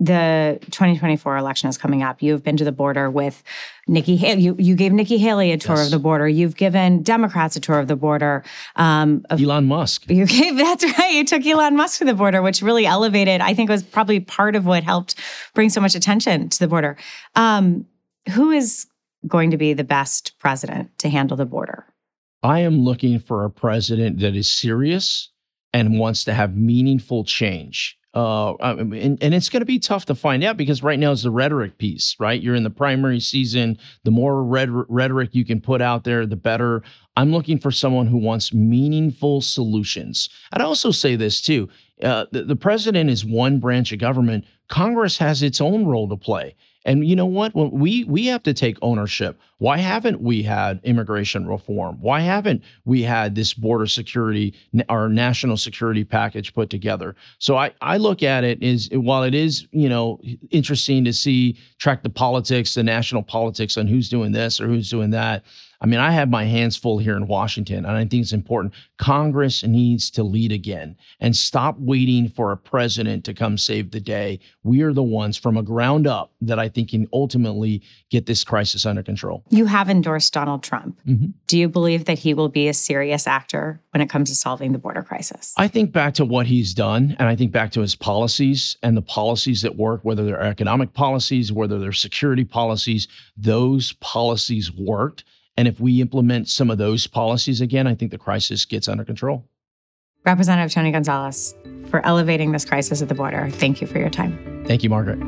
A: the 2024 election is coming up. You've been to the border with Nikki Haley. You, you gave Nikki Haley a tour yes. of the border. You've given Democrats a tour of the border.
B: Um, of, Elon Musk.
A: You gave, <laughs> that's right. You took Elon Musk to the border, which really elevated, I think was probably part of what helped bring so much attention to the border. Um, who is going to be the best president to handle the border?
B: I am looking for a president that is serious and wants to have meaningful change uh, and, and it's going to be tough to find out because right now is the rhetoric piece, right? You're in the primary season. The more red, rhetoric you can put out there, the better. I'm looking for someone who wants meaningful solutions. I'd also say this too uh, the, the president is one branch of government, Congress has its own role to play. And you know what? We we have to take ownership. Why haven't we had immigration reform? Why haven't we had this border security, our national security package put together? So I I look at it is while it is you know interesting to see track the politics, the national politics on who's doing this or who's doing that. I mean, I have my hands full here in Washington, and I think it's important. Congress needs to lead again and stop waiting for a president to come save the day. We are the ones from a ground up that I think can ultimately get this crisis under control.
A: You have endorsed Donald Trump. Mm-hmm. Do you believe that he will be a serious actor when it comes to solving the border crisis?
B: I think back to what he's done, and I think back to his policies and the policies that work, whether they're economic policies, whether they're security policies, those policies worked. And if we implement some of those policies again, I think the crisis gets under control.
A: Representative Tony Gonzales, for elevating this crisis at the border, thank you for your time.
B: Thank you, Margaret.